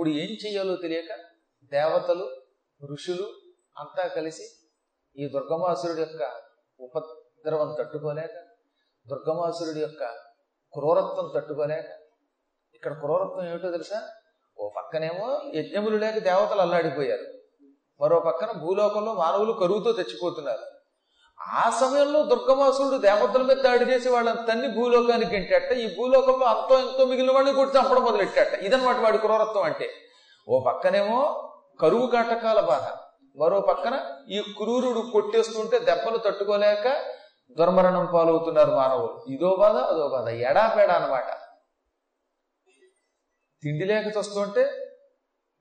అప్పుడు ఏం చెయ్యాలో తెలియక దేవతలు ఋషులు అంతా కలిసి ఈ దుర్గమాసురుడి యొక్క ఉపద్రవం తట్టుకోలేక దుర్గమాసురుడి యొక్క క్రూరత్వం తట్టుకోలేక ఇక్కడ క్రూరత్వం ఏమిటో తెలుసా? ఓ పక్కనేమో యజ్ఞములు లేక దేవతలు అల్లాడిపోయారు. మరో పక్కన భూలోకంలో మానవులు కరువుతో తెచ్చిపోతున్నారు ఆ సమయంలో దుర్గవాసుడు దేవతల మీద దాడి చేసి వాళ్ళని తన్ని భూలోకానికి ఎంటేట ఈ భూలోకంలో అంతో ఎంతో మిగిలిన వాడిని కొట్టి చంపడం మొదలెట్టాట. ఇదన్నమాట వాడి క్రూరత్వం అంటే. ఓ పక్కనేమో కరువు కాటకాల బాధ. మరో పక్కన ఈ క్రూరుడు కొట్టేస్తుంటే దెబ్బలు తట్టుకోలేక దుర్మరణం పాలవుతున్నారు మానవులు. ఇదో బాధ అదో బాధ. ఎడాపేడా అనమాట తిండి లేక చస్తుంటే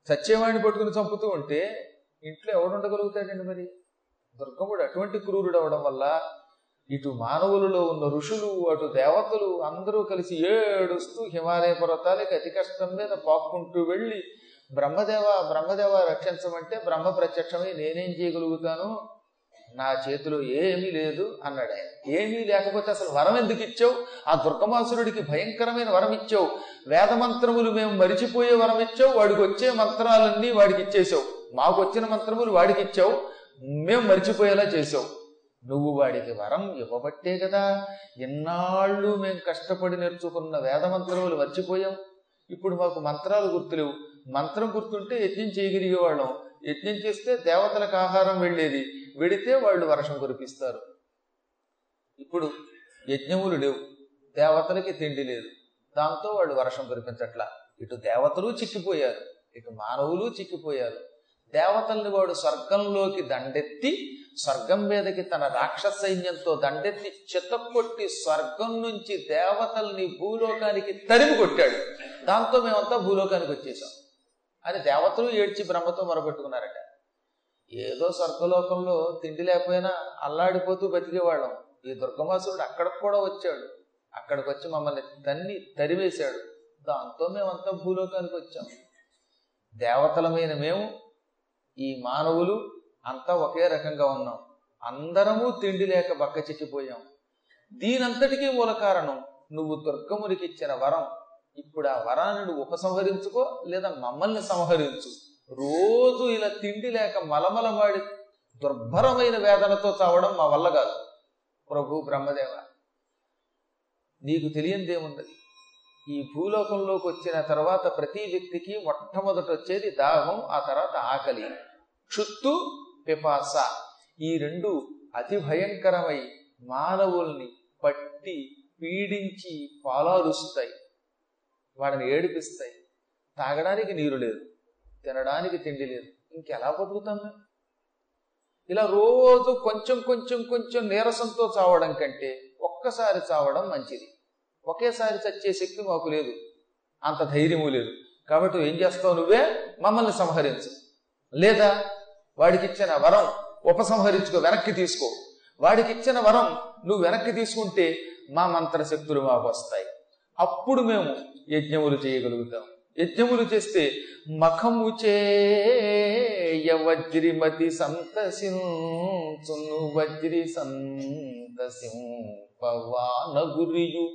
సత్యవాణి పట్టుకుని చంపుతూ ఉంటే ఇంట్లో ఎవడుండగలుగుతాడండి మరి? దుర్గముడు అటువంటి క్రూరుడు అవడం వల్ల ఇటు మానవులలో ఉన్న ఋషులు అటు దేవతలు అందరూ కలిసి ఏడుస్తూ హిమాలయ పర్వతాలకి అతి కష్టం మీద పాక్కుంటూ వెళ్ళి బ్రహ్మదేవ బ్రహ్మదేవ రక్షించమంటే బ్రహ్మ ప్రత్యక్షమై నేనేం చేయగలుగుతాను? నా చేతిలో ఏమీ లేదు అన్నాడు ఆయన. ఏమీ లేకపోతే అసలు వరం ఎందుకు ఇచ్చావు? ఆ దుర్గమాసురుడికి భయంకరమైన వరం ఇచ్చావు. వేద మంత్రములు మేము మరిచిపోయే వరం ఇచ్చావు. వాడికి వచ్చే మంత్రాలన్నీ వాడికి ఇచ్చేసావు మాకు వచ్చిన మంత్రములు వాడికి ఇచ్చావు. మేము మర్చిపోయేలా చేసావు నువ్వు వాడికి వరం ఇవ్వబట్టే కదా ఎన్నాళ్ళు మేము కష్టపడి నేర్చుకున్న వేద మంత్రములు మర్చిపోయాం. ఇప్పుడు మాకు మంత్రాలు గుర్తులేవు. మంత్రం గుర్తుంటే యజ్ఞం చేయగలిగేవాళ్ళం. యజ్ఞం చేస్తే దేవతలకు ఆహారం వెళ్ళేది. వెడితే వాళ్ళు వర్షం కురిపిస్తారు. ఇప్పుడు యజ్ఞములు లేవు. దేవతలకి తిండి లేదు. దాంతో వాళ్ళు వర్షం కురిపించట్లా. ఇటు దేవతలు చిక్కిపోయారు. ఇటు మానవులు చిక్కిపోయారు. దేవతల్ని వాడు స్వర్గంలోకి దండెత్తి స్వర్గం మీదకి తన రాక్షస సైన్యంతో దండెత్తి చిత్తకొట్టి స్వర్గం నుంచి దేవతల్ని భూలోకానికి తరిమి కొట్టాడు. దాంతో మేమంతా భూలోకానికి వచ్చేసాం. అని దేవతలు ఏడ్చి బ్రహ్మతో మొరపెట్టుకున్నారట. ఏదో స్వర్గలోకంలో తిండి లేకపోయినా అల్లాడిపోతూ బతికేవాళ్ళం. ఈ దుర్గమాసురుడు అక్కడికి కూడా వచ్చాడు. అక్కడికి వచ్చి మమ్మల్ని తన్ని తరివేశాడు దాంతో మేమంతా భూలోకానికి వచ్చాం. దేవతలమైన మేము ఈ మానవులు అంతా ఒకే రకంగా ఉన్నాం. అందరము తిండి లేక బక్క చిక్కిపోయాం. దీనంతటికీ మూల కారణం నువ్వు దుర్గమునికి ఇచ్చిన వరం. ఇప్పుడు ఆ వరాన్ని నువ్వు ఉపసంహరించుకో లేదా మమ్మల్ని సంహరించు. రోజు ఇలా తిండి లేక మలమలవాడి దుర్భరమైన వేదనతో చావడం మా వల్ల కాదు. ప్రభు బ్రహ్మదేవ నీకు తెలియందేమున్నది ఈ భూలోకంలోకి వచ్చిన తర్వాత ప్రతి వ్యక్తికి మొట్టమొదట వచ్చేది దాహం ఆ తర్వాత ఆకలి. క్షుత్తు పిపాస. ఈ రెండు అతి భయంకరమై మానవుల్ని పట్టి పీడించి పాలారుస్తాయి వాడిని ఏడిపిస్తాయి. తాగడానికి నీరు లేదు. తినడానికి తిండి లేదు. ఇంకెలా బతుకుతాం మేము? ఇలా రోజు కొంచెం కొంచెం కొంచెం నీరసంతో చావడం కంటే ఒక్కసారి చావడం మంచిది. ఒకేసారి చచ్చే శక్తి మాకు లేదు. అంత ధైర్యము లేదు. కాబట్టి ఏం చేస్తావు నువ్వే? మమ్మల్ని సంహరించు. లేదా వాడికి ఇచ్చిన వరం ఉపసంహరించుకో వెనక్కి తీసుకో. వాడికి ఇచ్చిన వరం నువ్వు వెనక్కి తీసుకుంటే మా మంత్రశక్తులు మాకు వస్తాయి. అప్పుడు మేము యజ్ఞములు చేయగలుగుతాం. యజ్ఞములు చేస్తే మఖము చేయ వజ్రిమతి సంతసించును వజ్రి సంతసింపవానగురియు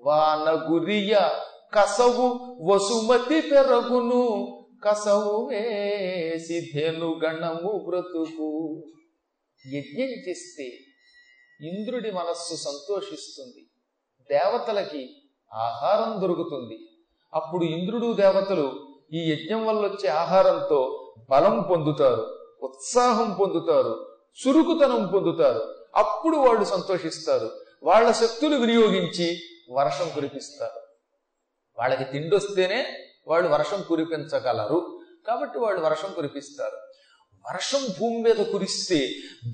వానగురియ కసవు వసుమతి పెరగును. కసవు వేసి గణము బ్రతుకు. యజ్ఞం చేస్తే ఇంద్రుడి మనస్సు సంతోషిస్తుంది. దేవతలకి ఆహారం దొరుకుతుంది. అప్పుడు ఇంద్రుడు దేవతలు ఈ యజ్ఞం వల్ల వచ్చే ఆహారంతో బలం పొందుతారు ఉత్సాహం పొందుతారు చురుకుతనం పొందుతారు. అప్పుడు వాళ్ళు సంతోషిస్తారు. వాళ్ళ శక్తులు వినియోగించి వర్షం కురిపిస్తారు. వాళ్ళకి తిండి వస్తేనే వాళ్ళు వర్షం కురిపించగలరు. కాబట్టి వాళ్ళు వర్షం కురిపిస్తారు. వర్షం భూమి మీద కురిస్తే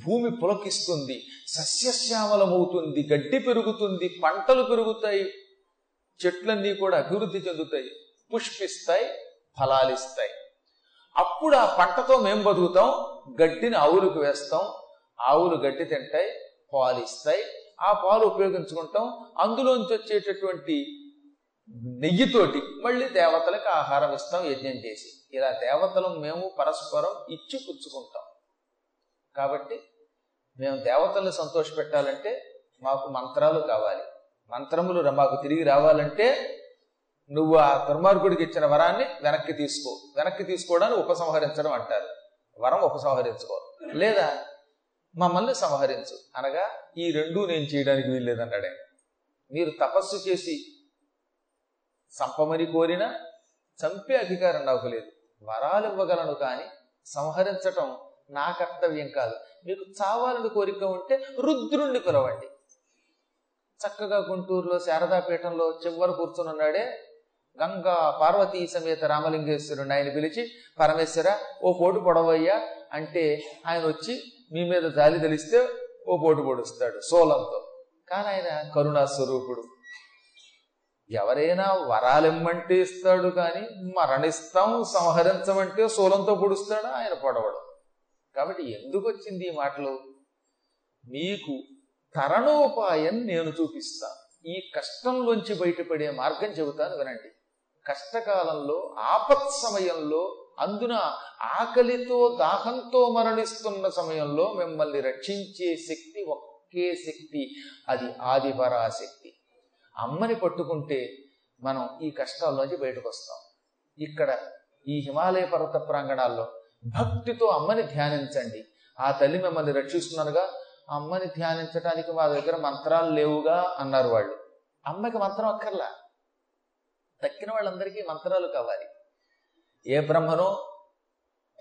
భూమి పులకిస్తుంది సస్యశ్యామలమవుతుంది గడ్డి పెరుగుతుంది పంటలు పెరుగుతాయి చెట్లన్నీ కూడా అభివృద్ధి చెందుతాయి పుష్పిస్తాయి ఫలాలిస్తాయి. అప్పుడు ఆ పంటతో మేం బతుకుతాం గడ్డిని ఆవులకు వేస్తాం ఆవులు గడ్డి తింటాయి పాలు ఇస్తాయి ఆ పాలు ఉపయోగించుకుంటాం. అందులోంచి వచ్చేటటువంటి నెయ్యితోటి మళ్ళీ దేవతలకు ఆహారం ఇస్తాం యజ్ఞం చేసి ఇలా దేవతలు మేము పరస్పరం ఇచ్చి పుచ్చుకుంటాం. కాబట్టి మేము దేవతల్ని సంతోషపెట్టాలంటే మాకు మంత్రాలు కావాలి. మంత్రములు మాకు తిరిగి రావాలంటే నువ్వు ఆ దుర్మార్గుడికి ఇచ్చిన వరాన్ని వెనక్కి తీసుకో. వెనక్కి తీసుకోవడాన్ని ఉపసంహరించడం అంటారు. వరం ఉపసంహరించుకో. లేదా మమ్మల్ని సంహరించు. అనగా ఈ రెండూ నేను చేయడానికి వీల్లేదన్నాడే మీరు తపస్సు చేసి చంపమని కోరినా చంపే అధికారం నాకు లేదు. వరాలు ఇవ్వగలను కానీ సంహరించటం నా కర్తవ్యం కాదు. మీకు చావాలని కోరిక ఉంటే రుద్రుణ్ణి పిలవండి చక్కగా గుంటూరులో శారదాపీఠంలో చివరి కూర్చునున్నాడే గంగా పార్వతీ సమేత రామలింగేశ్వరుని ఆయన పిలిచి పరమేశ్వర ఓ పోటు పొడవయ్యా అంటే ఆయన వచ్చి మీ మీద జాలి తెలిస్తే ఓ పోటు పొడుస్తాడు సోలంతో. కానీ ఆయన కరుణా స్వరూపుడు. ఎవరైనా వరాలిమ్మంటే ఇస్తాడు కానీ మరణిస్తాం సంహరించమంటే శూలంతో పొడుస్తాడా? ఆయన పొడవడు. కాబట్టి ఎందుకు వచ్చింది ఈ మాటలు? మీకు తరణోపాయం నేను చూపిస్తాను ఈ కష్టంలోంచి బయటపడే మార్గం చెబుతాను వినండి. కష్టకాలంలో ఆపత్ సమయంలో అందున ఆకలితో దాహంతో మరణిస్తున్న సమయంలో మిమ్మల్ని రక్షించే శక్తి ఒకే శక్తి అది ఆదిపరాశక్తి. అమ్మని పట్టుకుంటే మనం ఈ కష్టాల్లోంచి బయటకు వస్తాం ఇక్కడ ఈ హిమాలయ పర్వత ప్రాంగణాల్లో భక్తితో అమ్మని ధ్యానించండి. ఆ తల్లి మిమ్మల్ని రక్షిస్తున్నారుగా? అమ్మని ధ్యానించడానికి మా దగ్గర మంత్రాలు లేవుగా? అన్నారు వాళ్ళు. అమ్మకి మంత్రం అక్కర్లా. తక్కిన వాళ్ళందరికీ మంత్రాలు కావాలి. ఏ బ్రహ్మను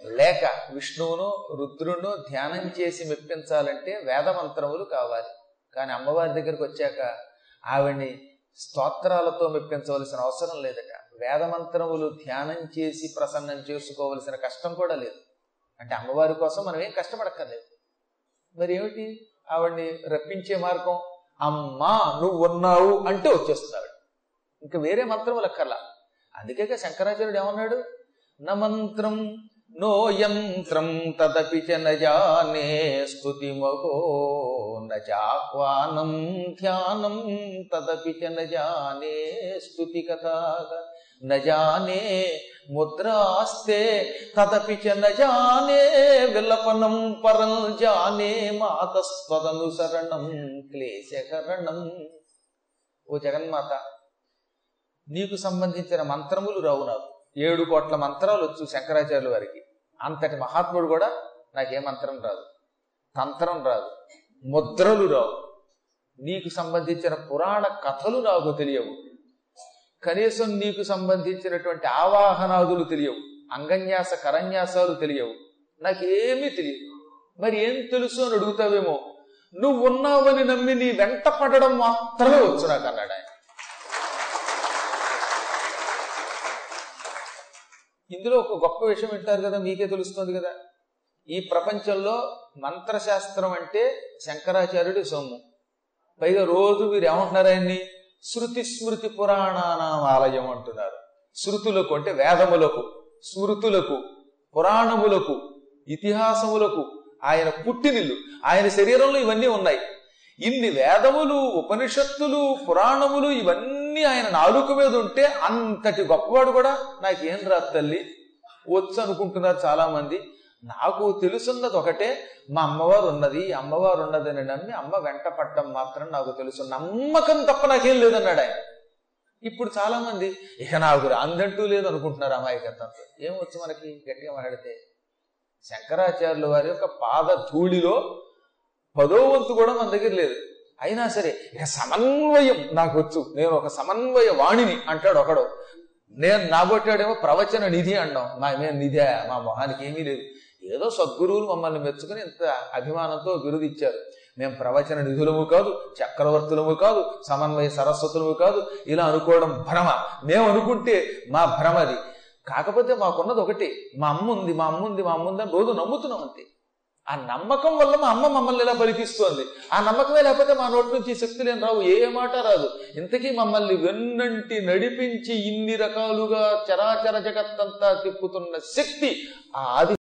లేక విష్ణువును రుద్రును ధ్యానం చేసి మెప్పించాలంటే వేద మంత్రములు కావాలి. కానీ అమ్మవారి దగ్గరికి వచ్చాక ఆవిడ్ని స్తోత్రాలతో మెప్పించవలసిన అవసరం లేదట. వేదమంత్రములు ధ్యానం చేసి ప్రసన్నం చేసుకోవలసిన కష్టం కూడా లేదు. అంటే అమ్మవారి కోసం మనం ఏం కష్టపడక్కర్లేదు. మరి ఏమిటి? ఆవిడ్ని రప్పించే మార్గం అమ్మా నువ్వు ఉన్నావు అంటే వచ్చేస్తున్నాడు ఇంకా వేరే మంత్రములు అక్కర్లా అందుకే శంకరాచార్యుడు ఏమన్నాడు? న మంత్రం నో యంత్రం తదపి చ నజానే స్తుతిమగో నాహ్వానం ధ్యానం తదపి చ నజానే స్తుతి కథా నజానే ముద్రాస్తే తదపి చ నజానే విలపనం పరం జానే మాతస్వదనుసరణం క్లేశకరణం ఓ జగన్మాత నీకు సంబంధించిన మంత్రములు రావు నాకు. ఏడు కోట్ల మంత్రాలు వచ్చు శంకరాచార్యుల వారికి. అంతటి మహాత్ముడు కూడా నాకే మంత్రం రాదు. తంత్రం రాదు. ముద్రలు రావు. నీకు సంబంధించిన పురాణ కథలు నాకు తెలియవు. కనీసం నీకు సంబంధించినటువంటి ఆవాహనాదులు తెలియవు. అంగన్యాస కరన్యాసాలు తెలియవు. నాకేమీ తెలియదు. మరి ఏం తెలుసు అని అడుగుతావేమో? నువ్వు ఉన్నావని నమ్మి నీ వెంట పడడం మాత్రమే వచ్చు నాకు అన్నాడు ఆయన ఇందులో ఒక గొప్ప విషయం వింటారు కదా మీకే తెలుస్తుంది కదా. ఈ ప్రపంచంలో మంత్రశాస్త్రం అంటే శంకరాచార్యుడి సొమ్ము. పైగా రోజు మీరు ఏమంటున్నారు ఆయన్ని? శృతి స్మృతి పురాణానాం ఆలయం అంటున్నారు. శృతులకు అంటే వేదములకు స్మృతులకు పురాణములకు ఇతిహాసములకు ఆయన పుట్టినిల్లు. ఆయన శరీరంలో ఇవన్నీ ఉన్నాయి. ఇన్ని వేదములు ఉపనిషత్తులు పురాణములు ఇవన్నీ ఆయన నాలుక మీద ఉంటే అంతటి గొప్పవాడు కూడా నాకు ఏం రాదు తల్లి? వచ్చు అనుకుంటున్నారు చాలా మంది నాకు తెలుసున్నది ఒకటే మా అమ్మవారు ఉన్నది అమ్మవారు ఉన్నదని నమ్మి అమ్మ వెంట పట్టడం మాత్రం నాకు తెలుసు. నమ్మకం తప్ప నాకేం లేదన్నాడు ఆయన. ఇప్పుడు చాలా మంది ఇక నాకు అందంటూ లేదు అనుకుంటున్నారు అమాయకత్వంతో ఏమొచ్చు మనకి? గట్టిగా మాట్లాడితే. శంకరాచార్యుల వారి యొక్క పాద ధూళిలో పదో వంతు కూడా మన దగ్గర లేదు. అయినా సరే ఇక సమన్వయం నాకు వచ్చు నేను ఒక సమన్వయ వాణిని అంటాడు ఒకడు. నేను నాగొట్టాడేమో ప్రవచన నిధి అన్నాం. మా మేము నిధి మా మొహానికి ఏమీ లేదు. ఏదో సద్గురువులు మమ్మల్ని మెచ్చుకుని ఇంత అభిమానంతో బిరుదు ఇచ్చారు మేము ప్రవచన నిధులము కాదు చక్రవర్తులము కాదు సమన్వయ సరస్వతులము కాదు ఇలా అనుకోవడం భ్రమ. మేము అనుకుంటే మా భ్రమది. కాకపోతే మాకున్నది ఒకటి. మా అమ్మ ఉంది మా అమ్మ ఉంది మా అమ్మ అని రోజు నమ్ముతున్నాం అంతే. ఆ నమ్మకం వల్ల మా అమ్మ మమ్మల్ని ఇలా పలికిస్తోంది ఆ నమ్మకమే లేకపోతే మా నోటి నుంచి శక్తి లేని రావు. ఏ మాట రాదు. ఇంతకీ మమ్మల్ని వెన్నంటి నడిపించి ఇన్ని రకాలుగా చరాచర జగత్తంతా తిప్పుతున్న శక్తి ఆ ఆది